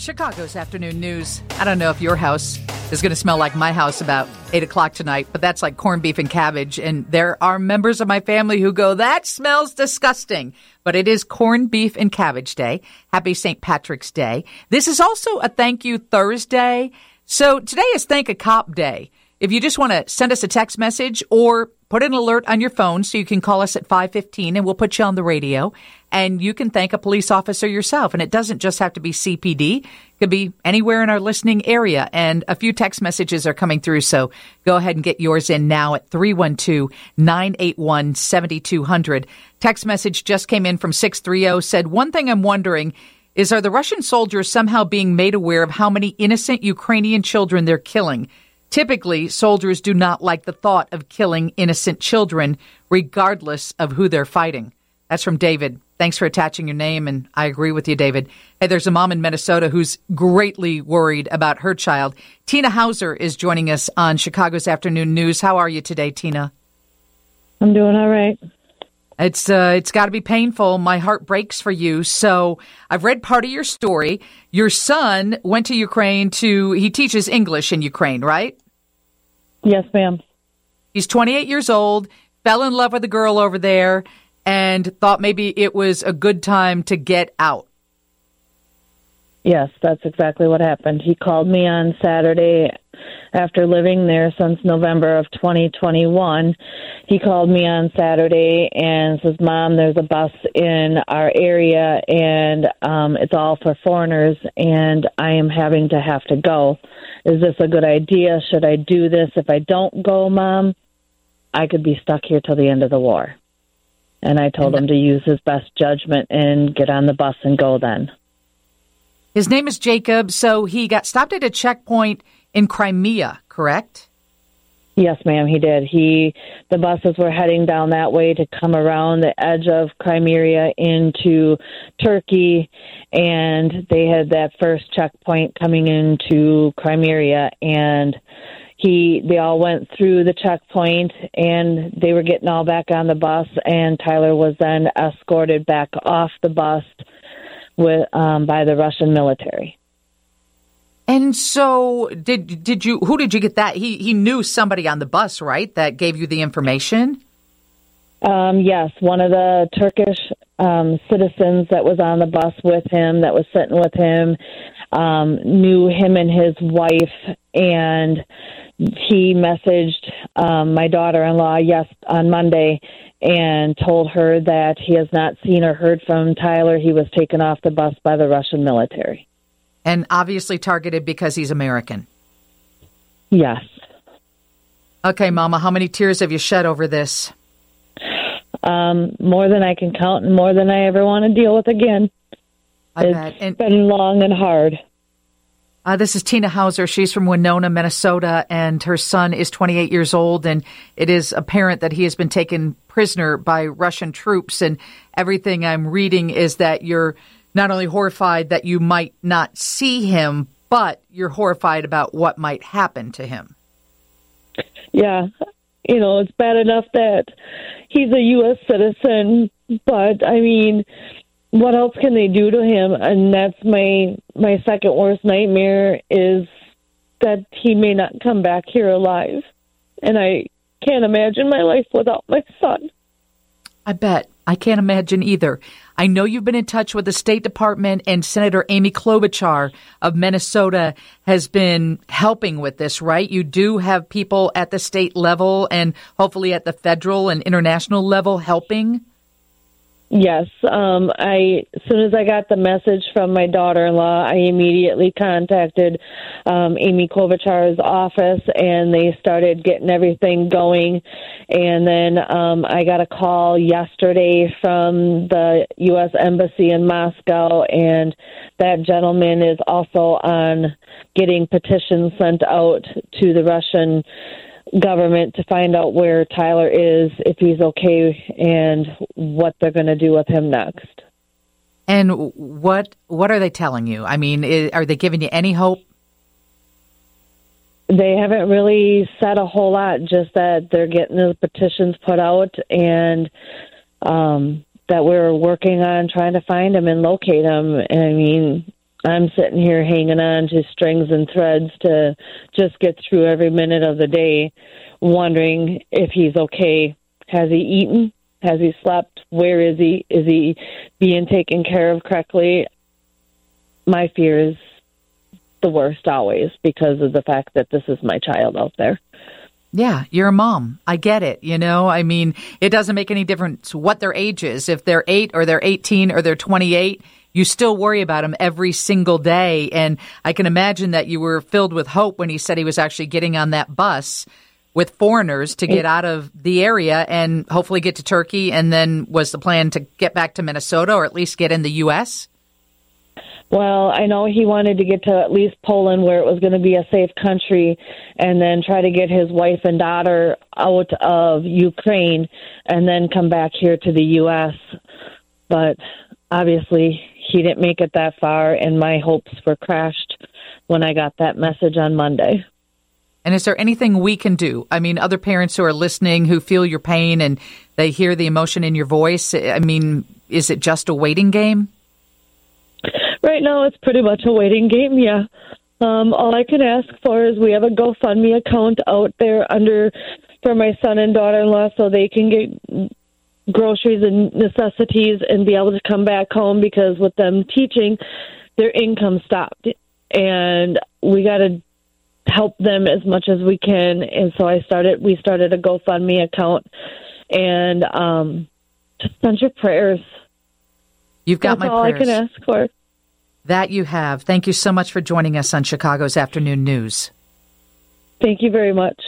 Chicago's afternoon news. I don't know if your house is going to smell like my house about 8 o'clock tonight, but that's like corned beef and cabbage. And there are members of my family who go, that smells disgusting. But it is corned beef and cabbage day. Happy St. Patrick's Day. This is also a thank you Thursday. So today is Thank a Cop Day. If you just want to send us a text message or put an alert on your phone so you can call us at 515 and we'll put you on the radio and you can thank a police officer yourself. And it doesn't just have to be CPD. It could be anywhere in our listening area. And a few text messages are coming through. So go ahead and get yours in now at 312-981-7200. Text message just came in from 630 said, one thing I'm wondering is are the Russian soldiers somehow being made aware of how many innocent Ukrainian children they're killing? Typically, soldiers do not like the thought of killing innocent children, regardless of who they're fighting. That's from David. Thanks for attaching your name, and I agree with you, David. Hey, there's a mom in Minnesota who's greatly worried about her child. Tina Hauser is joining us on Chicago's Afternoon News. How are you today, Tina? I'm doing all right. It's uh, it's got to be painful. My heart breaks for you. So I've read part of your story. Your son went to Ukraine to he teaches English in Ukraine, right? Yes, ma'am. He's 28 years old. Fell in love with a girl over there, and thought maybe it was a good time to get out. Yes, that's exactly what happened. He called me on Saturday after living there since November of 2021. He called me on Saturday and says, Mom, there's a bus in our area and um, it's all for foreigners and I am having to have to go. Is this a good idea? Should I do this? If I don't go, Mom, I could be stuck here till the end of the war. And I told him to use his best judgment and get on the bus and go then. His name is Jacob. So he got stopped at a checkpoint in Crimea, correct? Yes, ma'am, he did. He the buses were heading down that way to come around the edge of Crimea into Turkey and they had that first checkpoint coming into Crimea and he they all went through the checkpoint and they were getting all back on the bus and Tyler was then escorted back off the bus with um, by the Russian military. And so, did did you? Who did you get that? He he knew somebody on the bus, right? That gave you the information. Um, yes, one of the Turkish um, citizens that was on the bus with him, that was sitting with him, um, knew him and his wife, and he messaged um, my daughter-in-law yes on Monday and told her that he has not seen or heard from Tyler. He was taken off the bus by the Russian military and obviously targeted because he's American. Yes. Okay, Mama, how many tears have you shed over this? Um, more than I can count, and more than I ever want to deal with again. I it's bet. And, been long and hard. Uh, this is Tina Hauser. She's from Winona, Minnesota, and her son is 28 years old. And it is apparent that he has been taken prisoner by Russian troops. And everything I'm reading is that you're not only horrified that you might not see him, but you're horrified about what might happen to him. Yeah. You know, it's bad enough that he's a U.S. citizen, but I mean, what else can they do to him? And that's my my second worst nightmare is that he may not come back here alive. And I can't imagine my life without my son. I bet. I can't imagine either. I know you've been in touch with the State Department and Senator Amy Klobuchar of Minnesota has been helping with this, right? You do have people at the state level and hopefully at the federal and international level helping. Yes, um, I as soon as I got the message from my daughter-in-law, I immediately contacted um, Amy Klobuchar's office, and they started getting everything going. And then um, I got a call yesterday from the U.S. Embassy in Moscow, and that gentleman is also on getting petitions sent out to the Russian government to find out where Tyler is, if he's okay, and what they're going to do with him next. And what what are they telling you? I mean, are they giving you any hope? They haven't really said a whole lot. Just that they're getting the petitions put out, and um, that we're working on trying to find him and locate him. And I mean, I'm sitting here hanging on to strings and threads to just get through every minute of the day, wondering if he's okay. Has he eaten? Has he slept? Where is he? Is he being taken care of correctly? My fear is the worst always because of the fact that this is my child out there. Yeah, you're a mom. I get it. You know, I mean, it doesn't make any difference what their age is. If they're eight or they're 18 or they're 28, you still worry about him every single day. And I can imagine that you were filled with hope when he said he was actually getting on that bus with foreigners to get out of the area and hopefully get to Turkey. And then was the plan to get back to Minnesota or at least get in the U.S.? Well, I know he wanted to get to at least Poland where it was going to be a safe country and then try to get his wife and daughter out of Ukraine and then come back here to the U.S. But obviously, he didn't make it that far, and my hopes were crashed when I got that message on Monday. And is there anything we can do? I mean, other parents who are listening who feel your pain and they hear the emotion in your voice, I mean, is it just a waiting game? Right now, it's pretty much a waiting game, yeah. Um, all I can ask for is we have a GoFundMe account out there under for my son and daughter in law so they can get groceries and necessities and be able to come back home because with them teaching, their income stopped. And we got to help them as much as we can. And so I started, we started a GoFundMe account and um, just send your prayers. You've got That's my all prayers. I can ask for. That you have. Thank you so much for joining us on Chicago's Afternoon News. Thank you very much.